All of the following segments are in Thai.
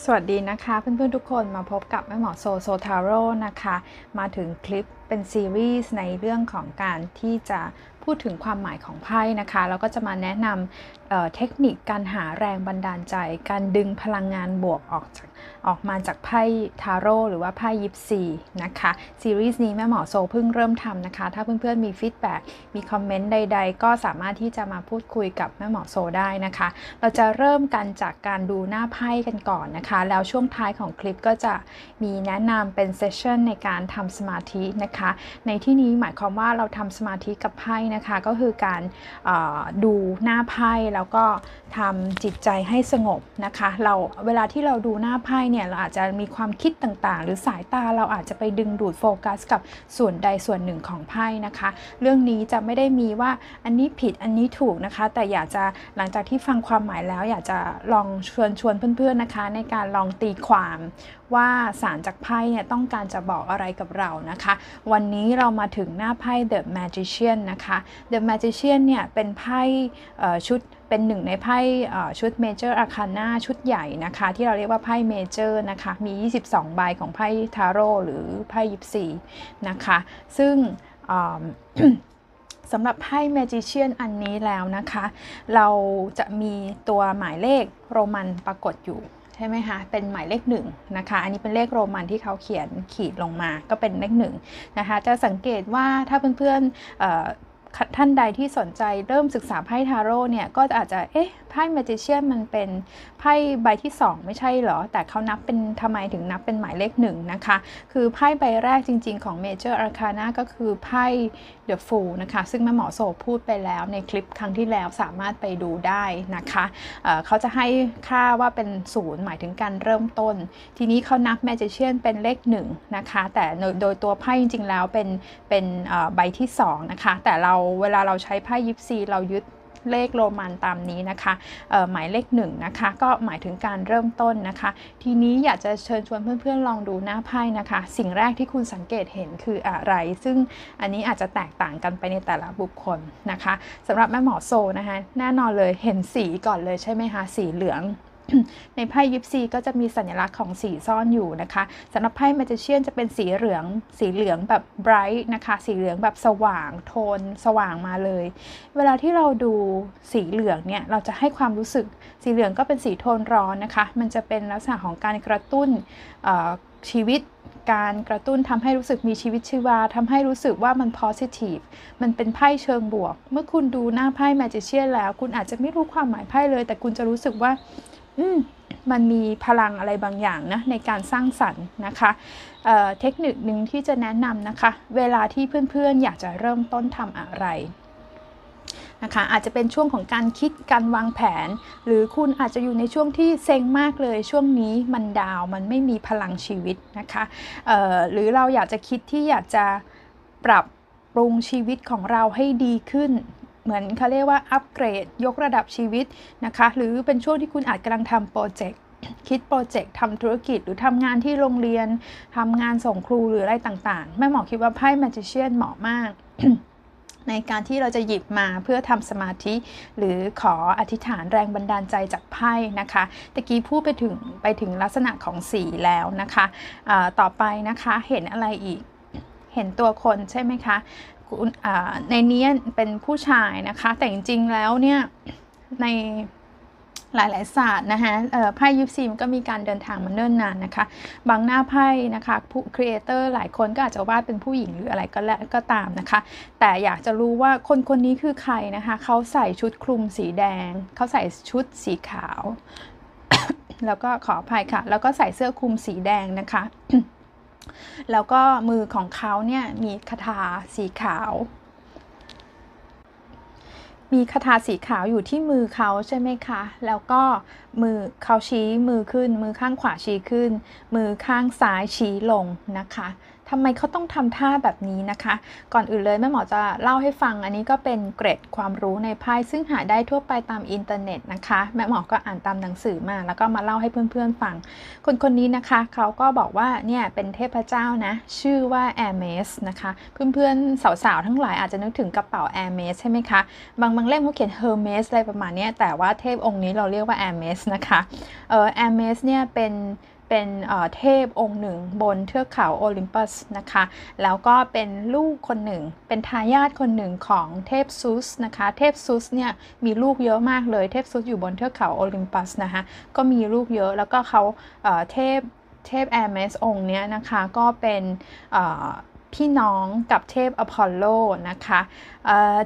สวัสดีนะคะเพื่อนๆทุกคนมาพบกับแม่หมอโซโซทาโร่นะคะ มาถึงคลิป เป็นซีรีส์ในเรื่องของการที่จะพูดถึงความหมายของไพ่นะคะแล้วก็จะมาแนะนำเทคนิคการหาแรงบันดาลใจ การดึงพลังงานบวกออกจากออกมาจากไพ่ทาโร่หรือว่าไพ่ยิปซีนะคะซีรีส์นี้แม่หมอโซเพิ่งเริ่มทำนะคะ ถ้าเพื่อนๆมี feedback มีคอมเมนต์ใด ๆ ก็สามารถที่จะมาพูดคุยกับแม่หมอโซได้นะคะ เราจะเริ่มกันจากการดูหน้าไพ่กันก่อนนะคะ แล้วช่วงท้ายของคลิปก็จะมีแนะนำเป็นเซสชั่นในการทำสมาธินะคะในที่นี้หมายความว่าเราทำสมาธิกับไพ่นะคะ ก็คือการดูหน้าไพ่แล้วก็ทำจิตใจให้สงบนะคะ เราเวลาที่เราดูหน้าไพ่เนี่ยเราอาจจะมีความคิดต่างๆ หรือสายตาเราอาจจะไปดึงดูดโฟกัสกับส่วนใดส่วนหนึ่งของไพ่นะคะ เรื่องนี้จะไม่ได้มีว่าอันนี้ผิดอันนี้ถูกนะคะ แต่อยากจะหลังจากที่ฟังความหมายแล้ว อยากจะลองชวนชวนเพื่อนๆนะคะ ในการลองตีความว่าสารจากไพ่เนี่ยต้องการจะบอกอะไรกับเรานะคะวันนี้เรามาถึงหน้าไพ่ The Magician นะคะ The Magician เนี่ยเป็นไพ่ชุดเป็นหนึ่งในไพ่ชุด Major Arcana ชุดใหญ่นะคะ ที่เราเรียกว่าไพ่ Major นะคะ มี 22 ใบของไพ่ทาโร่หรือไพ่ยิปซีนะคะ ซึ่งสำหรับไพ่ Magician อันนี้แล้วนะคะ เราจะมีตัวหมายเลขโรมันปรากฏอยู่ ช่ไหมคะเป็นหมายเลขหนึ่งนะคะอันนี้เป็นเลขโรมันที่เขาเขียนขีดลงมาก็เป็นเลขหนึ่งนะคะจะสังเกตว่าถ้าเพื่อนๆ ท่านใดที่สนใจเริ่มศึกษาไพ่ทาโร่เนี่ย ก็อาจจะ เอ๊ะ ไพ่แมจิเชียนมันเป็นไพ่ใบที่ 2 ไม่ใช่เหรอ แต่เขานับเป็นทำไมถึงนับเป็นหมายเลขหนึ่งนะคะ คือไพ่ใบแรกจริง ๆ ของ Major Arcana ก็คือไพ่ The Fool นะคะ ซึ่งแม่หมอโซพูดไปแล้วในคลิปครั้งที่แล้วสามารถไปดูได้นะคะเเขาจะให้ค่าว่าเป็นศูนย์หมายถึงการเริ่มต้น ทีนี้เขานับ Magician เป็นเลข1นะคะ แต่โดยตัวไพ่จริงๆแล้วเป็นเป็นใบที่2นะคะ แต่เราเวลาเราใช้ไพ่ยิปซีเรายึดเลขโรมันตามนี้นะคะหมายเลขหนึ่งนะคะ ก็หมายถึงการเริ่มต้นนะคะ ทีนี้อยากจะเชิญชวนเพื่อนๆลองดูหน้าไพ่นะคะ สิ่งแรกที่คุณสังเกตเห็นคืออะไร ซึ่งอันนี้อาจจะแตกต่างกันไปในแต่ละบุคคลนะคะสำหรับแม่หมอโซนะคะ แน่นอนเลยเห็นสีก่อนเลยใช่ไหมคะ สีเหลือง ในไพ่ยิปซีก็จะมีสัญลักษณ์ของสีซ่อนอยู่นะคะสำหรับไพ่แมจิเชียนจะเป็นสีเหลืองสีเหลืองแบบไบรท์นะคะ สีเหลืองแบบสว่างโทน สว่างมาเลย เวลาที่เราดูสีเหลืองเนี่ยเราจะให้ความรู้สึกสีเหลืองก็เป็นสีโทนร้อนนะคะ มันจะเป็นลักษณะของการกระตุ้นชีวิตการกระตุ้นทำให้รู้สึกมีชีวิตชีวาทำให้รู้สึกว่ามัน positive มันเป็นไพ่เชิงบวก เมื่อคุณดูหน้าไพ่แมจิเชียนแล้ว คุณอาจจะไม่รู้ความหมายไพ่เลย แต่คุณจะรู้สึกว่า มมันมีพลังอะไรบางอย่างนะในการสร้างสรรค์นะคะเเทคนิคหนึ่งที่จะแนะนำนะคะ เวลาที่เพื่อนๆ อยากจะเริ่มต้นทำอะไรนะคะอาจจะเป็นช่วงของการคิดการวางแผน หรือคุณอาจจะอยู่ในช่วงที่เซ็งมากเลยช่วงนี้มันดาวมันไม่มีพลังชีวิตนะคะหรือเราอยากจะคิดที่อยากจะปรับปรุงชีวิตของเราให้ดีขึ้น เหมือนเขาเรียกว่าอัปเกรด ยกระดับชีวิตนะคะ หรือเป็นช่วงที่คุณอาจกำลังทำโปรเจกต์คิดโปรเจกต์ทำธุรกิจหรือทำงานที่โรงเรียนทำงานส่งครูหรืออะไรต่างๆ แม่หมอคิดว่าไพ่แมจิเชียนเหมาะมาก ในการที่เราจะหยิบมาเพื่อทำสมาธิ หรือขออธิษฐานแรงบันดาลใจจากไพ่นะคะตะกี้พูดไปถึงไปถึงลักษณะของสีแล้วนะคะะต่อไปนะคะเห็นอะไรอีกเห็นตัวคนใช่ไหมคะ ในนี้เป็นผู้ชายนะคะ แต่จริงๆแล้วเนี่ยในหลายๆศาสตร์นะคะไพ่ยิปซีมันก็มีการเดินทางมาเนิ่นนานนะคะ บางหน้าไพ่นะคะผู้ครีเอเตอร์หลายคนก็อาจจะวาดเป็นผู้หญิงหรืออะไรก็แล้วก็ตามนะคะ แต่อยากจะรู้ว่าคนคนนี้คือใครนะคะ เขาใส่ชุดคลุมสีแดง เขาใส่ชุดสีขาว แล้วก็ขออภัยค่ะ แล้วก็ใส่เสื้อคลุมสีแดงนะคะ แล้วก็มือของเขาเนี่ยมีคาถาสีขาว มีคาถาสีขาวอยู่ที่มือเขาใช่ไหมคะ แล้วก็มือเขาชี้มือขึ้น มือข้างขวาชี้ขึ้น มือข้างซ้ายชี้ลงนะคะ ทำไมเขาต้องทำท่าแบบนี้นะคะ ก่อนอื่นเลยแม่หมอจะเล่าให้ฟัง อันนี้ก็เป็นเกร็ดความรู้ในไพ่ซึ่งหาได้ทั่วไปตามอินเทอร์เน็ตนะคะ แม่หมอก็อ่านตามหนังสือมาแล้วก็มาเล่าให้เพื่อนๆฟัง คนคนนี้นะคะเขาก็บอกว่าเนี่ยเป็นเทพเจ้านะ ชื่อว่า a อ r m e s นะคะ เพื่อนๆสาวๆทั้งหลายอาจจะนึกถึงกระเป๋า a อ r m e s ใช่ไหมคะ บางบางเล่มเขาเขียน Hermes อะไรประมาณนี้แต่ว่าเทพองค์นี้เราเรียกว่า a อ r m e s นะคะเออ a อ r m e s เนี่ยเป็น เป็นเทพองค์หนึ่งบนเทือกเขาโอลิมปัสนะคะ แล้วก็เป็นลูกคนหนึ่ง เป็นทายาทคนหนึ่งของเทพซุสนะคะ เทพซุสเนี่ยมีลูกเยอะมากเลย เทพซุสอยู่บนเทือกเขาโอลิมปัสนะคะ ก็มีลูกเยอะ แล้วก็เขาเทพเทพแอร์เมสองค์เนี้ยนะคะก็เป็นพี่น้องกับเทพอพอลโลนะคะ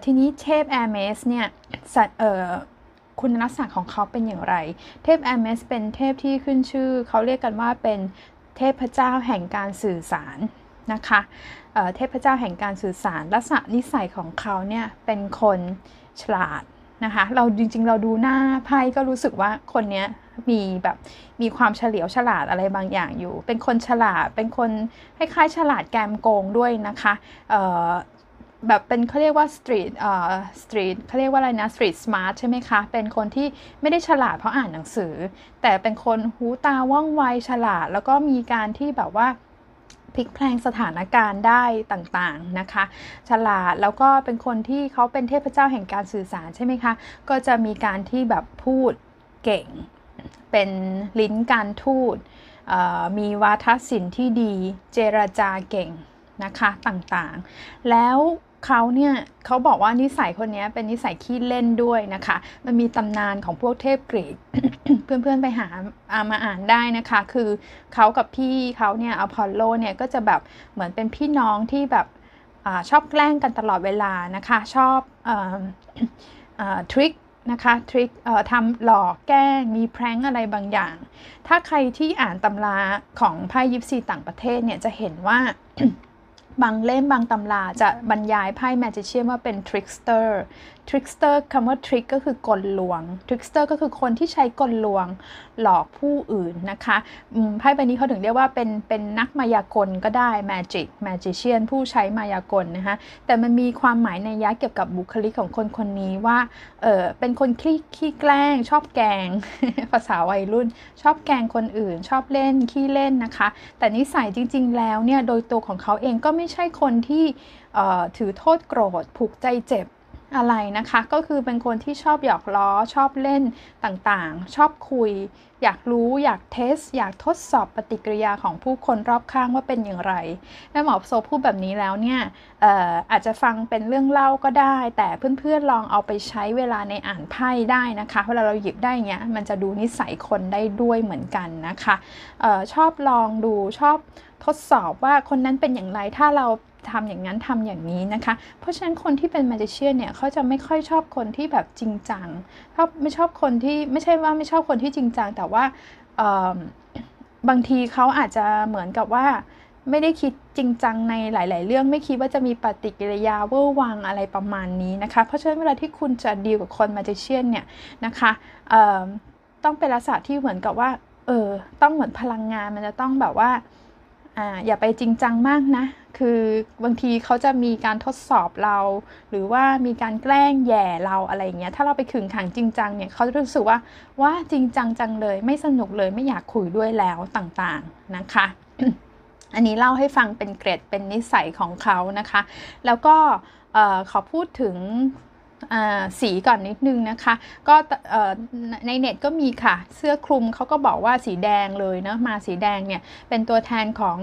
ทีนี้เทพแอร์เมสเนี่ย คุณลักษณะของเขาเป็นอย่างไร เทพแอร์เมสเป็นเทพที่ขึ้นชื่อ เขาเรียกกันว่าเป็นเทพเจ้าแห่งการสื่อสารนะคะเทพเจ้าแห่งการสื่อสาร ลักษณะนิสัยของเขาเนี่ยเป็นคนฉลาดนะคะ เราจริงๆ เราดูหน้าไพ่ก็รู้สึกว่าคนนี้มีแบบมีความเฉลียวฉลาดอะไรบางอย่างอยู่ เป็นคนฉลาด เป็นคนคล้ายๆฉลาดแกมโกงด้วยนะคะ แบบเป็นเขาเรียกว่า street เอ่อ street เขาเรียกว่าอะไรนะ street smart ใช่ไหมคะ เป็นคนที่ไม่ได้ฉลาดเพราะอ่านหนังสือ แต่เป็นคนหูตาว่องไวฉลาด แล้วก็มีการที่แบบว่าพลิกแพลงสถานการณ์ได้ต่างๆนะคะ ฉลาดแล้วก็เป็นคนที่เขาเป็นเทพเจ้าแห่งการสื่อสารใช่ไหมคะ ก็จะมีการที่แบบพูดเก่ง เป็นลิ้นการทูตมีวาทศิลป์ที่ดี เจรจาเก่ง นะคะต่างๆ แล้วเขาเนี่ยเขาบอกว่านิสัยคนนี้เป็นนิสัยขี้เล่นด้วยนะคะ มันมีตำนานของพวกเทพกรีกเพื่อนๆไปหาามาอ่านได้นะคะ คือเขากับพี่เขาเนี่ยอพอลโลเนี่ยก็จะแบบเหมือนเป็นพี่น้องที่แบบอชอบแกล้งกันตลอดเวลานะคะ ชอบtrick นะคะ trick ทำหลอกแกล้งมีแพร้งอะไรบางอย่าง ถ้าใครที่อ่านตำราของไพ่ยิปซีต่างประเทศเนี่ยจะเห็นว่า บางเล่มบางตำราจะบรรยายไพ่ magician ว่าเป็น trickster trickster คำว่า trick ก็คือกลลวง trickster ก็คือคนที่ใช้กลลวงหลอกผู้อื่นนะคะไพ่ใบนี้เขาถึงเรียกว่าเป็นเป็นนักมายากลก็ได้ magic magician ผู้ใช้มายากลนะคะแต่มันมีความหมายในยะเกี่ยวกับบุคลิกของคนคนนี้ว่าเออเป็นคนขี้ขี้แกล้ง ชอบแกง ภาษาวัยรุ่น ชอบแกงคนอื่น ชอบเล่นขี้เล่นนะคะ แต่นิสัยจริง ๆ แล้วเนี่ยโดยตัวของเขาเองก็ไม่ใช่คนที่ถือโทษโกรธผูกใจเจ็บ อะไรนะคะ ก็คือเป็นคนที่ชอบหยอกล้อชอบเล่นต่างๆ ชอบคุย อยากรู้อยากเทส อยากทดสอบปฏิกิริยาของผู้คนรอบข้างว่าเป็นอย่างไรแม่หมอโซพูดแบบนี้แล้วเนี่ยออาจจะฟังเป็นเรื่องเล่าก็ได้ แต่เพื่อนๆลองเอาไปใช้เวลาในอ่านไพ่ได้นะคะเวลาเราหยิบได้เงี้ยมันจะดูนิสัยคนได้ด้วยเหมือนกันนะคะออชอบลองดูชอบทดสอบว่าคนนั้นเป็นอย่างไรถ้าเรา ทำอย่างนั้นทำอย่างนี้นะคะ เพราะฉะนั้นคนที่เป็นแมจิเชียนเนี่ยเขาจะไม่ค่อยชอบคนที่แบบจริงจังชอบไม่ชอบคนที่ไม่ใช่ว่าไม่ชอบคนที่จริงจังแต่ว่าบางทีเขาอาจจะเหมือนกับว่าไม่ได้คิดจริงจังในหลาย ๆ เรื่องไม่คิดว่าจะมีปฏิกิริยาเวอร์วังอะไรประมาณนี้นะคะ เพราะฉะนั้นเวลาที่คุณจะดีลกับคนแมจิเชียนเนี่ยนะคะต้องเป็นลักษณะที่เหมือนกับว่าเออต้องเหมือนพลังงานมันจะต้องแบบว่า อ่าอย่าไปจริงจังมากนะ คือบางทีเขาจะมีการทดสอบเรา หรือว่ามีการแกล้งแย่เราอะไรเงี้ย ถ้าเราไปขึงขังจริงจังเนี่ยเขาจะรู้สึกว่าว่าจริงจังจังเลยไม่สนุกเลยไม่อยากคุยด้วยแล้วต่างๆนะคะ อันนี้เล่าให้ฟังเป็นเกรดเป็นนิสัยของเขานะคะ แล้วก็ขอพูดถึง สีก่อนนิดนึงนะคะ ก็ในเน็ตก็มีค่ะ เสื้อคลุมเขาก็บอกว่าสีแดงเลยนะมาสีแดงเนี่ย เป็นตัวแทนของ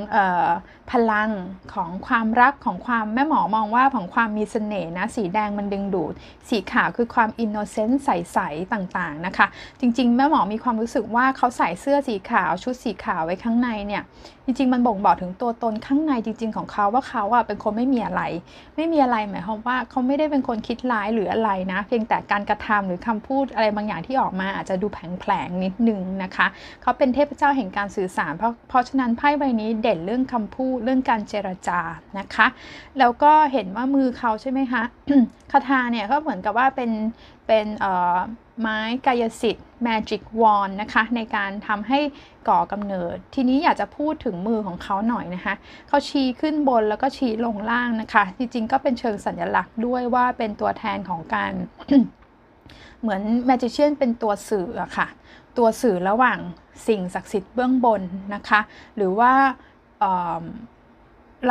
พลังของความรักของความแม่หมอมองว่าของความมีเสน่ห์นะ สีแดงมันดึงดูด สีขาวคือความอินโนเซนต์ใส ๆ ต่างๆนะคะ จริง ๆ แม่หมอมีความรู้สึกว่าเขาใส่เสื้อสีขาวชุดสีขาวไว้ข้างในเนี่ยจริงๆ มันบ่งบอกถึงตัวตนข้างในจริง ๆ ของเขาว่าเขาอะเป็นคนไม่มีอะไร ไม่มีอะไรหมายความว่าเขาไม่ได้เป็นคนคิดร้ายหรือืออะไรนะ เพียงแต่การกระทำหรือคำพูดอะไรบางอย่างที่ออกมาอาจจะดูแผลงๆนิดนึงนะคะเขาเป็นเทพเจ้าแห่งการสื่อสาร เพราะเพราะฉะนั้นไพ่ใบนี้เด่นเรื่องคำพูดเรื่องการเจรจานะคะ แล้วก็เห็นว่ามือเขาใช่ไหมคะคาถาเนี่ยก็เหมือนกับว่าเป็นเป็นไม้กายสิทธิ์ Magic Wand นะคะ ในการทำให้ก่อกำเนิด ทีนี้อยากจะพูดถึงมือของเขาหน่อยนะคะ เขาชี้ขึ้นบนแล้วก็ชี้ลงล่างนะคะ จริงๆ ก็เป็นเชิงสัญลักษณ์ด้วยว่าเป็นตัวแทนของการ เหมือนแมจิเชียนเป็นตัวสื่ออะค่ะ ตัวสื่อระหว่างสิ่งศักดิ์สิทธิ์เบื้องบนนะคะ หรือว่า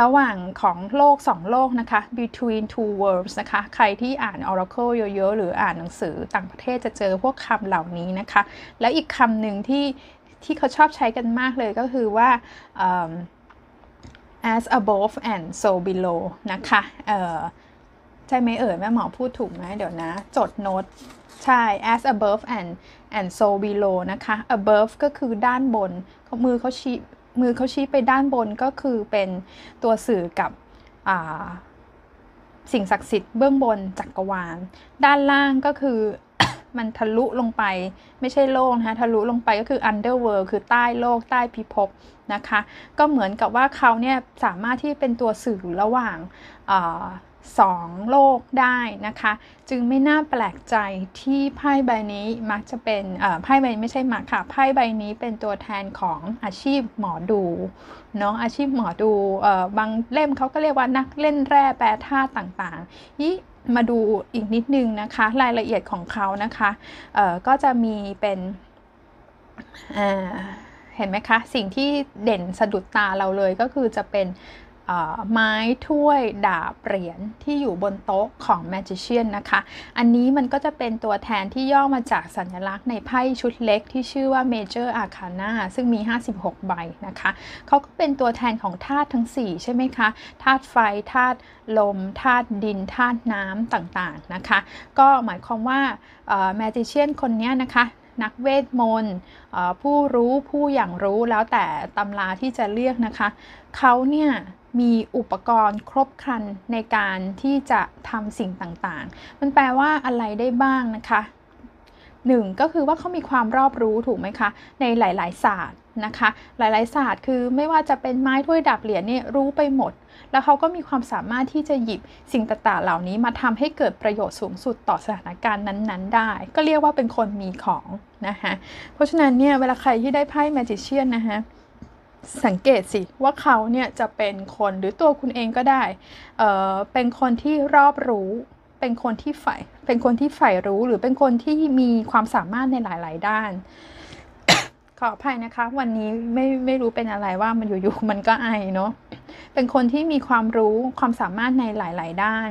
ระหว่างของโลกสองโลกนะคะ between two worlds นะคะ ใครที่อ่าน Oracle เยอะๆ หรืออ่านหนังสือต่างประเทศจะเจอพวกคำเหล่านี้นะคะ แล้วอีกคำหนึ่งที่ที่เขาชอบใช้กันมากเลยก็คือว่า as above and so below นะคะใช่ไหมเอ่ยแม่หมอพูดถูกไหมเดี๋ยวนะ จดโน้ตใช่ as above and and so below นะคะ above ก็คือด้านบนมือเขาชี้ มือเขาชี้ไปด้านบนก็คือเป็นตัวสื่อกับสิ่งศักดิ์สิทธิ์เบื้องบนจักรวาล ด้านล่างก็คือ มันทะลุลงไป ไม่ใช่โลกนะคะทะลุลงไปก็คือ underworld คือใต้โลกใต้พิภพนะคะ ก็เหมือนกับว่าเขาเนี่ยสามารถที่เป็นตัวสื่อระหว่างสองโลกได้นะคะ จึงไม่น่าแปลกใจที่ไพ่ใบนี้มักจะเป็นไพ่ใบไม่ใช่มักค่ะไพ่ใบนี้เป็นตัวแทนของอาชีพหมอดูเนาะอาชีพหมอดูบางเล่มเขาก็เรียกว่านักเล่นแร่แปรธาตุต่างๆยี่ มาดูอีกนิดนึงนะคะ รายละเอียดของเขานะคะก็จะมีเป็นเห็นไหมคะ สิ่งที่เด่นสะดุดตาเราเลยก็คือจะเป็น ไม้ถ้วยดาบเหรียญที่อยู่บนโต๊ะของ Magician นะคะ อันนี้มันก็จะเป็นตัวแทนที่ย่อมาจากสัญลักษณ์ในไพ่ชุดเล็กที่ชื่อว่า Major Arcana ซึ่งมี 56 ใบนะคะ เขาก็เป็นตัวแทนของธาตุทั้ง 4 ใช่ไหมคะ ธาตุไฟ ธาตุลม ธาตุดิน ธาตุน้ำต่างๆนะคะ ก็หมายความว่า Magician คนนี้นะคะนักเวทมนต์ผู้รู้ผู้อย่างรู้แล้วแต่ตำราที่จะเรียกนะคะ เขาเนี่ย มีอุปกรณ์ครบครันในการที่จะทำสิ่งต่างๆ มันแปลว่าอะไรได้บ้างนะคะหนึ่งก็คือว่าเขามีความรอบรู้ถูกไหมคะ ในหลาย ๆ ศาสตร์นะคะ หลาย ๆ ศาสตร์คือไม่ว่าจะเป็นไม้ถ้วยดับเหรียญเนี่ยรู้ไปหมด แล้วเขาก็มีความสามารถที่จะหยิบสิ่งต่าง ๆ เหล่านี้มาทำให้เกิดประโยชน์สูงสุดต่อสถานการณ์นั้น ๆ ได้ ก็เรียกว่าเป็นคนมีของนะคะเพราะฉะนั้นเนี่ยเวลาใครที่ได้ไพ่แมจิเชียนนะคะ สังเกตสิว่าเขาเนี่ยจะเป็นคนหรือตัวคุณเองก็ได้เเป็นคนที่รอบรู้ เป็นคนที่ใฝ่เป็นคนที่ใฝ่รู้หรือเป็นคนที่มีความสามารถในหลาย ๆ ด้าน ขออภัยนะคะ วันนี้ไม่ไม่รู้เป็นอะไรว่ามันอยู่ๆมันก็ไอเนาะเป็นคนที่มีความรู้ความสามารถในหลาย ๆ ด้าน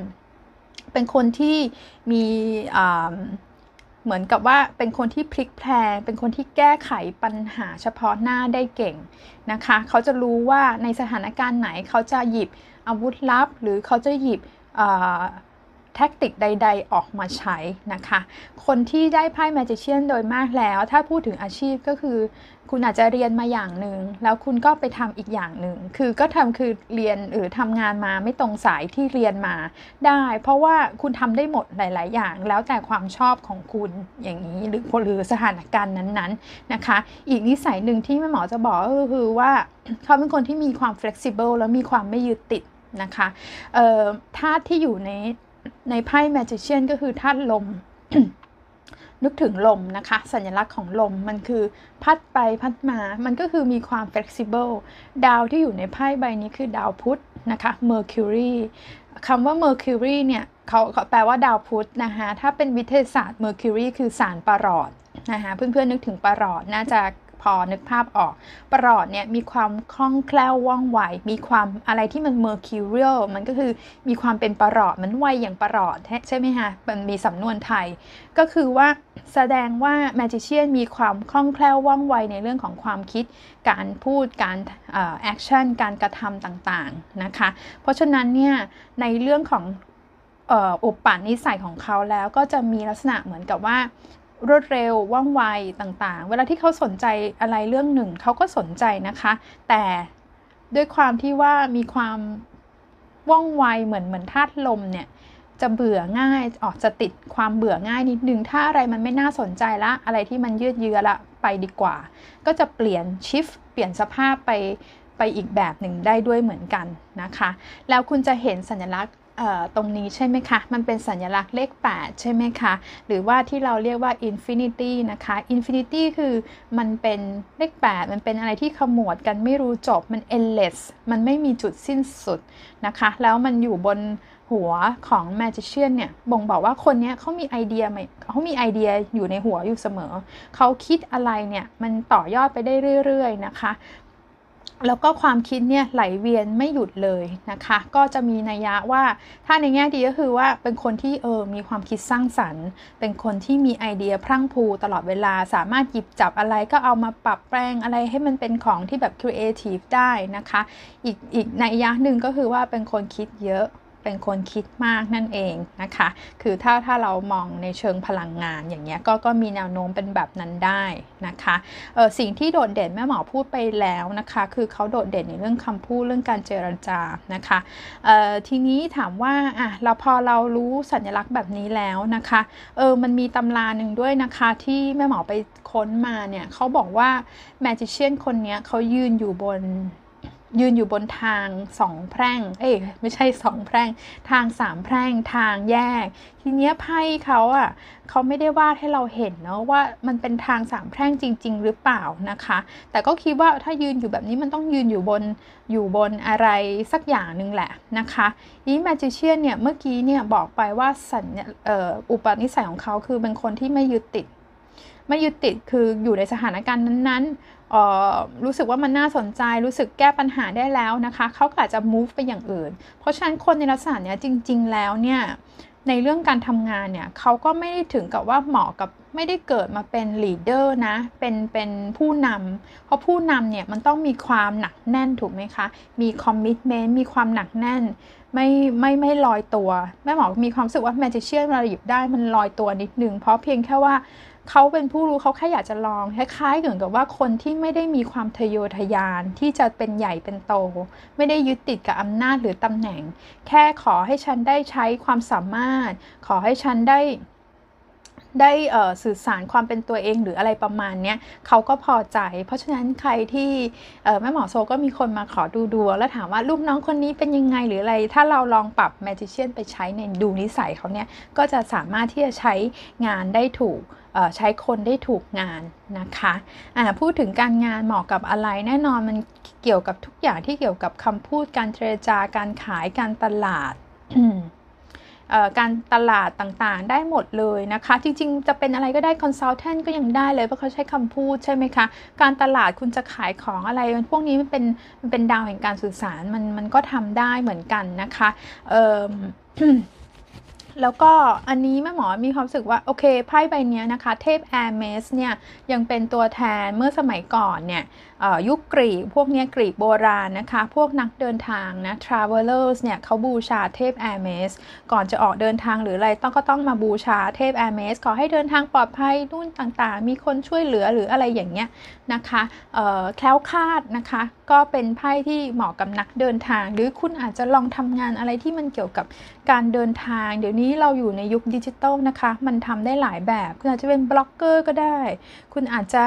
เป็นคนที่มี เหมือนกับว่าเป็นคนที่พลิกแพลง เป็นคนที่แก้ไขปัญหาเฉพาะหน้าได้เก่งนะคะ เขาจะรู้ว่าในสถานการณ์ไหนเขาจะหยิบอาวุธลับ หรือเขาจะหยิบ แท็กติกใด ๆ ออกมาใช้นะคะ คนที่ได้ไพ่แมจิเชียนโดยมากแล้ว ถ้าพูดถึงอาชีพก็คือ คุณอาจจะเรียนมาอย่างหนึ่งแล้วคุณก็ไปทำอีกอย่างหนึ่งคือก็ทำคือเรียนหรือทำงานมาไม่ตรงสายที่เรียนมาได้ เพราะว่าคุณทำได้หมดหลาย ๆ อย่าง แล้วแต่ความชอบของคุณอย่างนี้หรือหรือสถานการณ์นั้นๆนะคะ อีกนิสัยหนึ่งที่แม่หมอจะบอกก็คือว่าเขาเป็นคนที่มีความ flexible แล้วมีความไม่ยึดติดนะคะธาตุที่อยู่ใน ในไพ่แมจิเชียนก็คือธาตุลม นึกถึงลมนะคะ สัญลักษณ์ของลมมันคือพัดไปพัดมา มันก็คือมีความ flexible ดาวที่อยู่ในไพ่ใบนี้คือดาวพุธนะคะ Mercury คำว่า Mercury เนี่ยเขาแปลว่าดาวพุธนะคะ ถ้าเป็นวิทยาศาสตร์ Mercury คือสารประหลอดนะคะ เพื่อนๆนึกถึงประหลอดน่าจะ พอนึกภาพออกปรอดเนี่ยมีความคล่องแคล่วว่องไว มีความอะไรที่มันเมอร์คิวเรียลมันก็คือมีความเป็นปรอดมันไวอย่างปรอดใช่ไหมคะมันมีสำนวนไทย ก็คือว่าแสดงว่าแมจิเชียนมีความคล่องแคล่วว่องไวในเรื่องของความคิด การพูดการแอคชั่นการกระทำต่างๆนะคะ เพราะฉะนั้นเนี่ยในเรื่องของอุปนิสัยของเขาแล้วก็จะมีลักษณะเหมือนกับว่า รวดเร็วว่องไวต่างๆ เวลาที่เขาสนใจอะไรเรื่องหนึ่งเขาก็สนใจนะคะ แต่ด้วยความที่ว่ามีความว่องไวเหมือนเหมือนธาตุลมเนี่ยจะเบื่อง่ายออกจะติดความเบื่อง่ายนิดนึงถ้าอะไรมันไม่น่าสนใจละ อะไรที่มันยืดเยื้อละไปดีกว่า ก็จะเปลี่ยนชิฟเปลี่ยนสภาพไปไปอีกแบบหนึ่งได้ด้วยเหมือนกันนะคะ แล้วคุณจะเห็นสัญลักษณ์ ตรงนี้ใช่ไหมคะ มันเป็นสัญลักษณ์เลข 8 ใช่ไหมคะ หรือว่าที่เราเรียกว่า infinity นะคะ infinity คือมันเป็นเลข 8 มันเป็นอะไรที่ขมวดกันไม่รู้จบ มัน endless มันไม่มีจุดสิ้นสุดนะคะ แล้วมันอยู่บนหัวของ magician เนี่ย บ่งบอกว่าคนนี้เขามีไอเดียเขามีไอเดียอยู่ในหัวอยู่เสมอ เขาคิดอะไรเนี่ย มันต่อยอดไปได้เรื่อย ๆ นะคะ แล้วก็ความคิดเนี่ยไหลเวียนไม่หยุดเลยนะคะ ก็จะมีนัยยะว่าถ้าในแง่ดีก็คือว่าเป็นคนที่เออมีความคิดสร้างสรรค์ เป็นคนที่มีไอเดียพรั่งพรูตลอดเวลาสามารถหยิบจับอะไรก็เอามาปรับแปลงอะไรให้มันเป็นของที่แบบครีเอทีฟได้นะคะ อีกอีกนัยยะหนึ่งก็คือว่าเป็นคนคิดเยอะ เป็นคนคิดมากนั่นเองนะคะ คือถ้าถ้าเรามองในเชิงพลังงานอย่างเงี้ยก็ก็มีแนวโน้มเป็นแบบนั้นได้นะคะเออสิ่งที่โดดเด่นแม่หมอพูดไปแล้วนะคะ คือเขาโดดเด่นในเรื่องคำพูดเรื่องการเจรจานะคะเออทีนี้ถามว่าอะเราพอเรารู้สัญลักษณ์แบบนี้แล้วนะคะเออมันมีตำราหนึ่งด้วยนะคะที่แม่หมอไปค้นมาเนี่ยเขาบอกว่าแมจิเชียนคนนี้เขายืนอยู่บน ยืนอยู่บนทางสองแพร่ง เอ้ยไม่ใช่สองแพร่ง ทางสามแพร่งทางแยก ทีเนี้ยไพ่เขาอะเขาไม่ได้วาดให้เราเห็นเนาะว่ามันเป็นทางสามแพร่งจริง ๆ หรือเปล่านะคะ แต่ก็คิดว่าถ้ายืนอยู่แบบนี้มันต้องยืนอยู่บนอยู่บนอะไรสักอย่างหนึ่งแหละนะคะนี้แมจิเชียนเนี่ยเมื่อกี้เนี่ยบอกไปว่าสัญอุปนิสัยของเขาคือเป็นคนที่ไม่ยึดติด ไม่ยึดติดคืออยู่ในสถานการณ์นั้นๆรู้สึกว่ามันน่าสนใจ รู้สึกแก้ปัญหาได้แล้วนะคะเขาอาจจะ move ไปอย่างอื่น เพราะฉะนั้นคนในลักษณะนี้จริง ๆ แล้วเนี่ยในเรื่องการทำงานเนี่ยเขาก็ไม่ได้ถึงกับว่าเหมาะกับไม่ได้เกิดมาเป็น leader นะ เป็นเป็นผู้นำเพราะผู้นำเนี่ยมันต้องมีความหนักแน่นถูกไหมคะ มี commitment มีความหนักแน่น ไม่ไม่ไม่ลอยตัว แม่หมอมีความรู้สึกว่า magician เราหยิบได้มันลอยตัวนิดนึง เพราะเพียงแค่ว่า เขาเป็นผู้รู้เขาแค่อยากจะลองคล้ายๆเหมือนกับว่าคนที่ไม่ได้มีความทะเยอทะยานที่จะเป็นใหญ่เป็นโต ไม่ได้ยึดติดกับอำนาจหรือตำแหน่ง แค่ขอให้ฉันได้ใช้ความสามารถ ขอให้ฉันได้ได้สื่อสารความเป็นตัวเองหรืออะไรประมาณนี้เขาก็พอใจ เพราะฉะนั้นใครที่แม่หมอโซก็มีคนมาขอดูดวงแล้วถามว่าลูกน้องคนนี้เป็นยังไงหรืออะไร ถ้าเราลองปรับแมจิเชียนไปใช้ในดูนิสัยเขาเนี่ยก็จะสามารถที่จะใช้งานได้ถูก ใช้คนได้ถูกงานนะคะะพูดถึงการงานเหมาะกับอะไรแน่นอนมันเกี่ยวกับทุกอย่างที่เกี่ยวกับคำพูดการเจรจาการขายการตลาดการตลาดต่างๆ ได้หมดเลยนะคะ จริงๆ จะเป็นอะไรก็ได้ consultant ก็ยังได้เลย เพราะเขาใช้คำพูดใช่ไหมคะ การตลาดคุณจะขายของอะไร พวกนี้มันเป็นมันเป็นดาวแห่งการสื่อสารมันมันก็ทำได้เหมือนกันนะคะ แล้วก็อันนี้แม่หมอมีความรู้สึกว่า โอเคไพ่ใบนี้นะคะ เทพแอร์เมสเนี่ยยังเป็นตัวแทนเมื่อสมัยก่อนเนี่ย ยุคกรีก พวกนี้กรีกโบราณนะคะ พวกนักเดินทางนะ travelers เนี่ยเขาบูชาเทพแอร์เมสก่อนจะออกเดินทางหรืออะไรต้องก็ต้องมาบูชาเทพแอร์เมสขอให้เดินทางปลอดภัยนู่นต่างๆ มีคนช่วยเหลือหรืออะไรอย่างเงี้ยนะคะแคล้วคลาดนะคะ ก็เป็นไพ่ที่เหมาะกับนักเดินทาง หรือคุณอาจจะลองทำงานอะไรที่มันเกี่ยวกับการเดินทาง เดี๋ยวนี้เราอยู่ในยุคดิจิตอลนะคะ มันทำได้หลายแบบ คุณอาจจะเป็นบล็อกเกอร์ก็ได้ คุณอาจจะ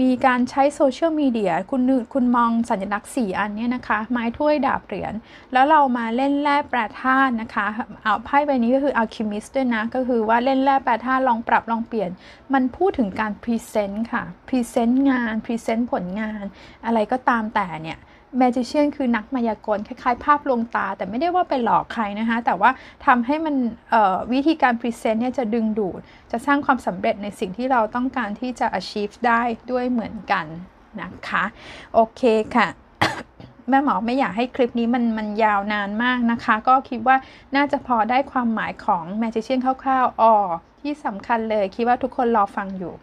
มีการใช้ social media คุณคุณมองสัญลักษณ์4อันนี้นะคะ ไม้ถ้วยดาบเหรียญแล้วเรามาเล่นแร่แปรธาตุนะคะเอาไพ่ใบนี้ก็คือ alchemist ด้วยนะ ก็คือว่าเล่นแร่แปรธาตุลองปรับลองเปลี่ยน มันพูดถึงการ present ค่ะ present งาน present ผลงาน อะไรก็ตามแต่เนี่ย magician คือนักมายากลคล้ายๆ ภาพลวงตา แต่ไม่ได้ว่าไปหลอกใครนะคะ แต่ว่าทำให้มันวิธีการพรีเซนต์เนี่ยจะดึงดูด จะสร้างความสำเร็จในสิ่งที่เราต้องการที่จะ achieve ได้ด้วยเหมือนกัน นะคะ โอเคค่ะแม่หมอไม่อยากให้คลิปนี้มันมันยาวนานมากนะคะ ก็คิดว่าน่าจะพอได้ความหมายของแมจิเชียนคร่าวๆอ๋อที่สำคัญเลยคิดว่าทุกคนรอฟังอยู่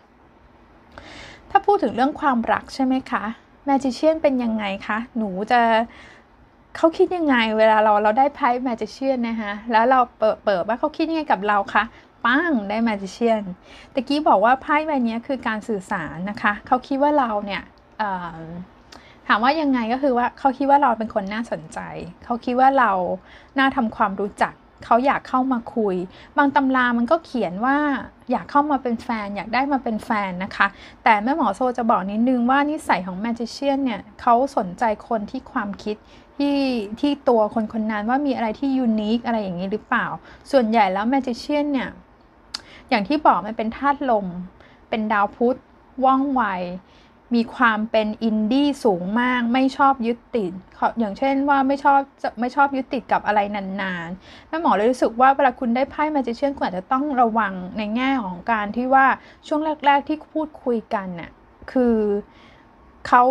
ถ้าพูดถึงเรื่องความรักใช่ไหมคะแมจิเชียนเป็นยังไงคะ หนูจะเขาคิดยังไง เวลาเราเราได้ไพ่แมจิเชียนนะคะแล้วเราเปิดเปิดว่าเขาคิดยังไงกับเราคะปังได้แมจิเชียนตะกี้บอกว่าไพ่ใบนี้คือการสื่อสารนะคะเขาคิดว่าเราเนี่ย ถามว่ายังไงก็คือว่าเขาคิดว่าเราเป็นคนน่าสนใจ เขาคิดว่าเราน่าทำความรู้จัก เขาอยากเข้ามาคุย บางตำรามันก็เขียนว่าอยากเข้ามาเป็นแฟน อยากได้มาเป็นแฟนนะคะ แต่แม่หมอโซจะบอกนิดนึงว่านิสัยของแมจิเชียนเนี่ยเขาสนใจคนที่ความคิดที่ที่ตัวคนคนนั้นว่ามีอะไรที่ยูนิคอะไรอย่างนี้หรือเปล่า ส่วนใหญ่แล้วแมจิเชียนเนี่ยอย่างที่บอกมันเป็นธาตุลม เป็นดาวพุธว่องไว มีความเป็นอินดี้สูงมากไม่ชอบยึดติด อย่างเช่นว่าไม่ชอบจะไม่ชอบยึดติดกับอะไรนานๆแม่หมอเลยรู้สึกว่าเวลาคุณได้ไพ่มาจิเชียนคุณอาจจะต้องระวังในแง่ของการที่ว่าช่วงแรก ๆที่พูดคุยกันน่ะคือเขา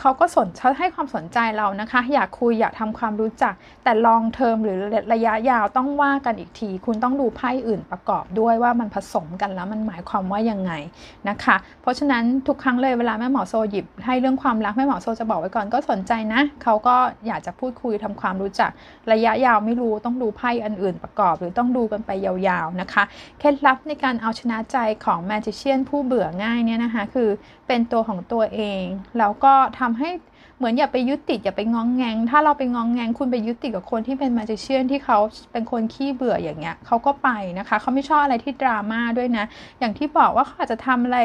เขาก็สนเขาให้ความสนใจเรานะคะ อยากคุยอยากทำความรู้จัก แต่ลองเทอมหรือระยะยาวต้องว่ากันอีกที คุณต้องดูไพ่อื่นประกอบด้วยว่ามันผสมกันแล้วมันหมายความว่ายังไงนะคะ เพราะฉะนั้นทุกครั้งเลยเวลาแม่หมอโซหยิบ ให้เรื่องความรักแม่หมอโซจะบอกไว้ก่อนก็สนใจนะเขาก็อยากจะพูดคุยทำความรู้จัก ระยะยาวไม่รู้ต้องดูไพ่อันอื่นประกอบ หรือต้องดูกันไปยาวๆนะคะเคล็ดลับในการเอาชนะใจของแมจิเชียนผู้เบื่อง่ายเนี่ยนะคะคือเป็นตัวของตัวเอง แล้วก็ทำให้เหมือนอย่าไปยึดติดอย่าไปงองแงง ถ้าเราไปงองแงงคุณไปยึดติดกับคนที่เป็นมาจิเชียนที่เขาเป็นคนขี้เบื่ออย่างเงี้ยเขาก็ไปนะคะเขาไม่ชอบอะไรที่ดราม่าด้วยนะ อย่างที่บอกว่าเขาอาจจะทำอะไร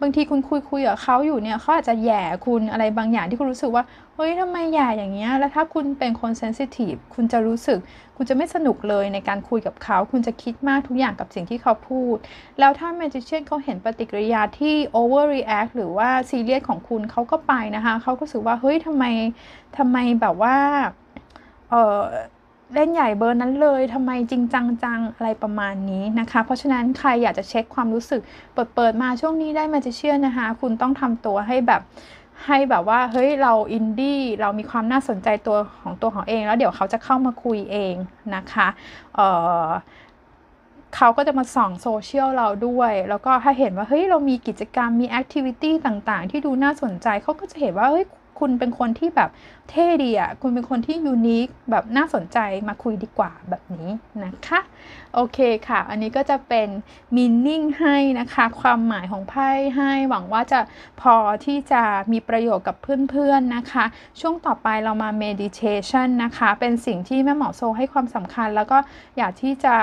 บางทีคุณคุยคุยกับเขาอยู่เนี่ยเขาอาจจะแย่คุณอะไรบางอย่างที่คุณรู้สึกว่าเฮ้ยทำไมแย่อย่างเงี้ย แล้วถ้าคุณเป็นคนเซนซิทีฟคุณจะรู้สึก คุณจะไม่สนุกเลยในการคุยกับเขา คุณจะคิดมากทุกอย่างกับสิ่งที่เขาพูด แล้วถ้าแมจิเชียนเขาเห็นปฏิกิริยาที่ overreact หรือว่าซีเรียสของคุณเขาก็ไปนะคะ เขาก็รู้สึกว่า เฮ้ยทำไมทำไมแบบว่า เออเล่นใหญ่เบอร์นั้นเลยทำไมจริงจังจังอะไรประมาณนี้นะคะ เพราะฉะนั้นใครอยากจะเช็คความรู้สึก เปิดเปิดมาช่วงนี้ได้มาจะเชื่อนะคะ คุณต้องทำตัวให้แบบ ให้แบบว่าเฮ้ยเราอินดี้เรามีความน่าสนใจตัวของตัวของเอง แล้วเดี๋ยวเขาจะเข้ามาคุยเองนะคะเออเขาก็จะมาส่องโซเชียลเราด้วย แล้วก็ถ้าเห็นว่าเฮ้ยเรามีกิจกรรมมี activity ต่างๆ ที่ดูน่าสนใจเขาก็จะเห็นว่าเฮ้ย คุณเป็นคนที่แบบเท่ดีอะคุณเป็นคนที่ unique แบบน่าสนใจมาคุยดีกว่าแบบนี้นะคะ โอเคค่ะ อันนี้ก็จะเป็น meaning ให้นะคะ ความหมายของไพ่ให้หวังว่าจะพอที่จะมีประโยชน์กับเพื่อนๆนะคะ ช่วงต่อไปเรามา meditation นะคะ เป็นสิ่งที่แม่หมอโซให้ความสำคัญแล้วก็อยากที่จะ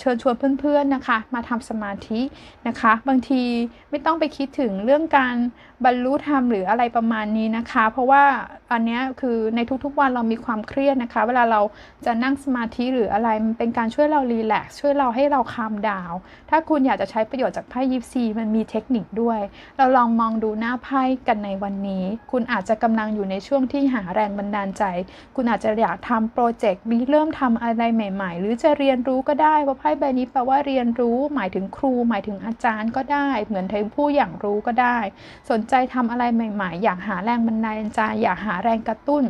เชิญชวนเพื่อนๆนะคะ มาทำสมาธินะคะ บางทีไม่ต้องไปคิดถึงเรื่องการบรรลุธรรมหรืออะไรประมาณนี้นะคะ เพราะว่าอันนี้คือในทุกๆวันเรามีความเครียดนะคะ เวลาเราจะนั่งสมาธิหรืออะไรมันเป็นการช่วยเรารีแลกซ์ช่วยเราให้เราคามดาว ถ้าคุณอยากจะใช้ประโยชน์จากไพ่ยิปซีมันมีเทคนิคด้วย เราลองมองดูหน้าไพ่กันในวันนี้ คุณอาจจะกำลังอยู่ในช่วงที่หาแรงบันดาลใจ คุณอาจจะอยากทำโปรเจกต์มีเริ่มทำอะไรใหม่ ๆ หรือจะเรียนรู้ก็ได้ว่าไพ่ใบนี้แปลว่าเรียนรู้ หมายถึงครู หมายถึงอาจารย์ก็ได้ เหมือนเทผู้อย่างรู้ก็ได้ สนใจทำอะไรใหม่ๆ อยากหาแรงบันดาลใจอยากหาแรงกระตุ้น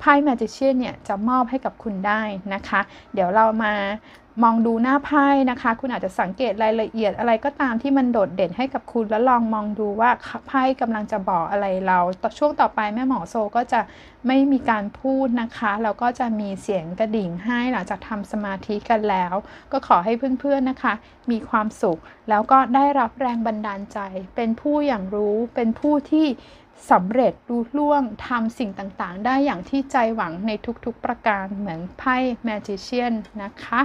ไพ่แมจิเชียนเนี่ยจะมอบให้กับคุณได้นะคะ เดี๋ยวเรามา มองดูหน้าไพ่นะคะ คุณอาจจะสังเกตรายละเอียดอะไรก็ตามที่มันโดดเด่นให้กับคุณแล้วลองมองดูว่าไพ่กำลังจะบอกอะไรเราช่วงต่อไปแม่หมอโซก็จะไม่มีการพูดนะคะแล้วก็จะมีเสียงกระดิ่งให้หลังจากทำสมาธิกันแล้ว ก็ขอให้เพื่อนๆนะคะ มีความสุข แล้วก็ได้รับแรงบันดาลใจ เป็นผู้อย่างรู้เป็นผู้ที่สำเร็จรู้ล่วงทำสิ่งต่างๆ ได้อย่างที่ใจหวังในทุกๆประการเหมือนไพ่แมจิเชียนนะคะ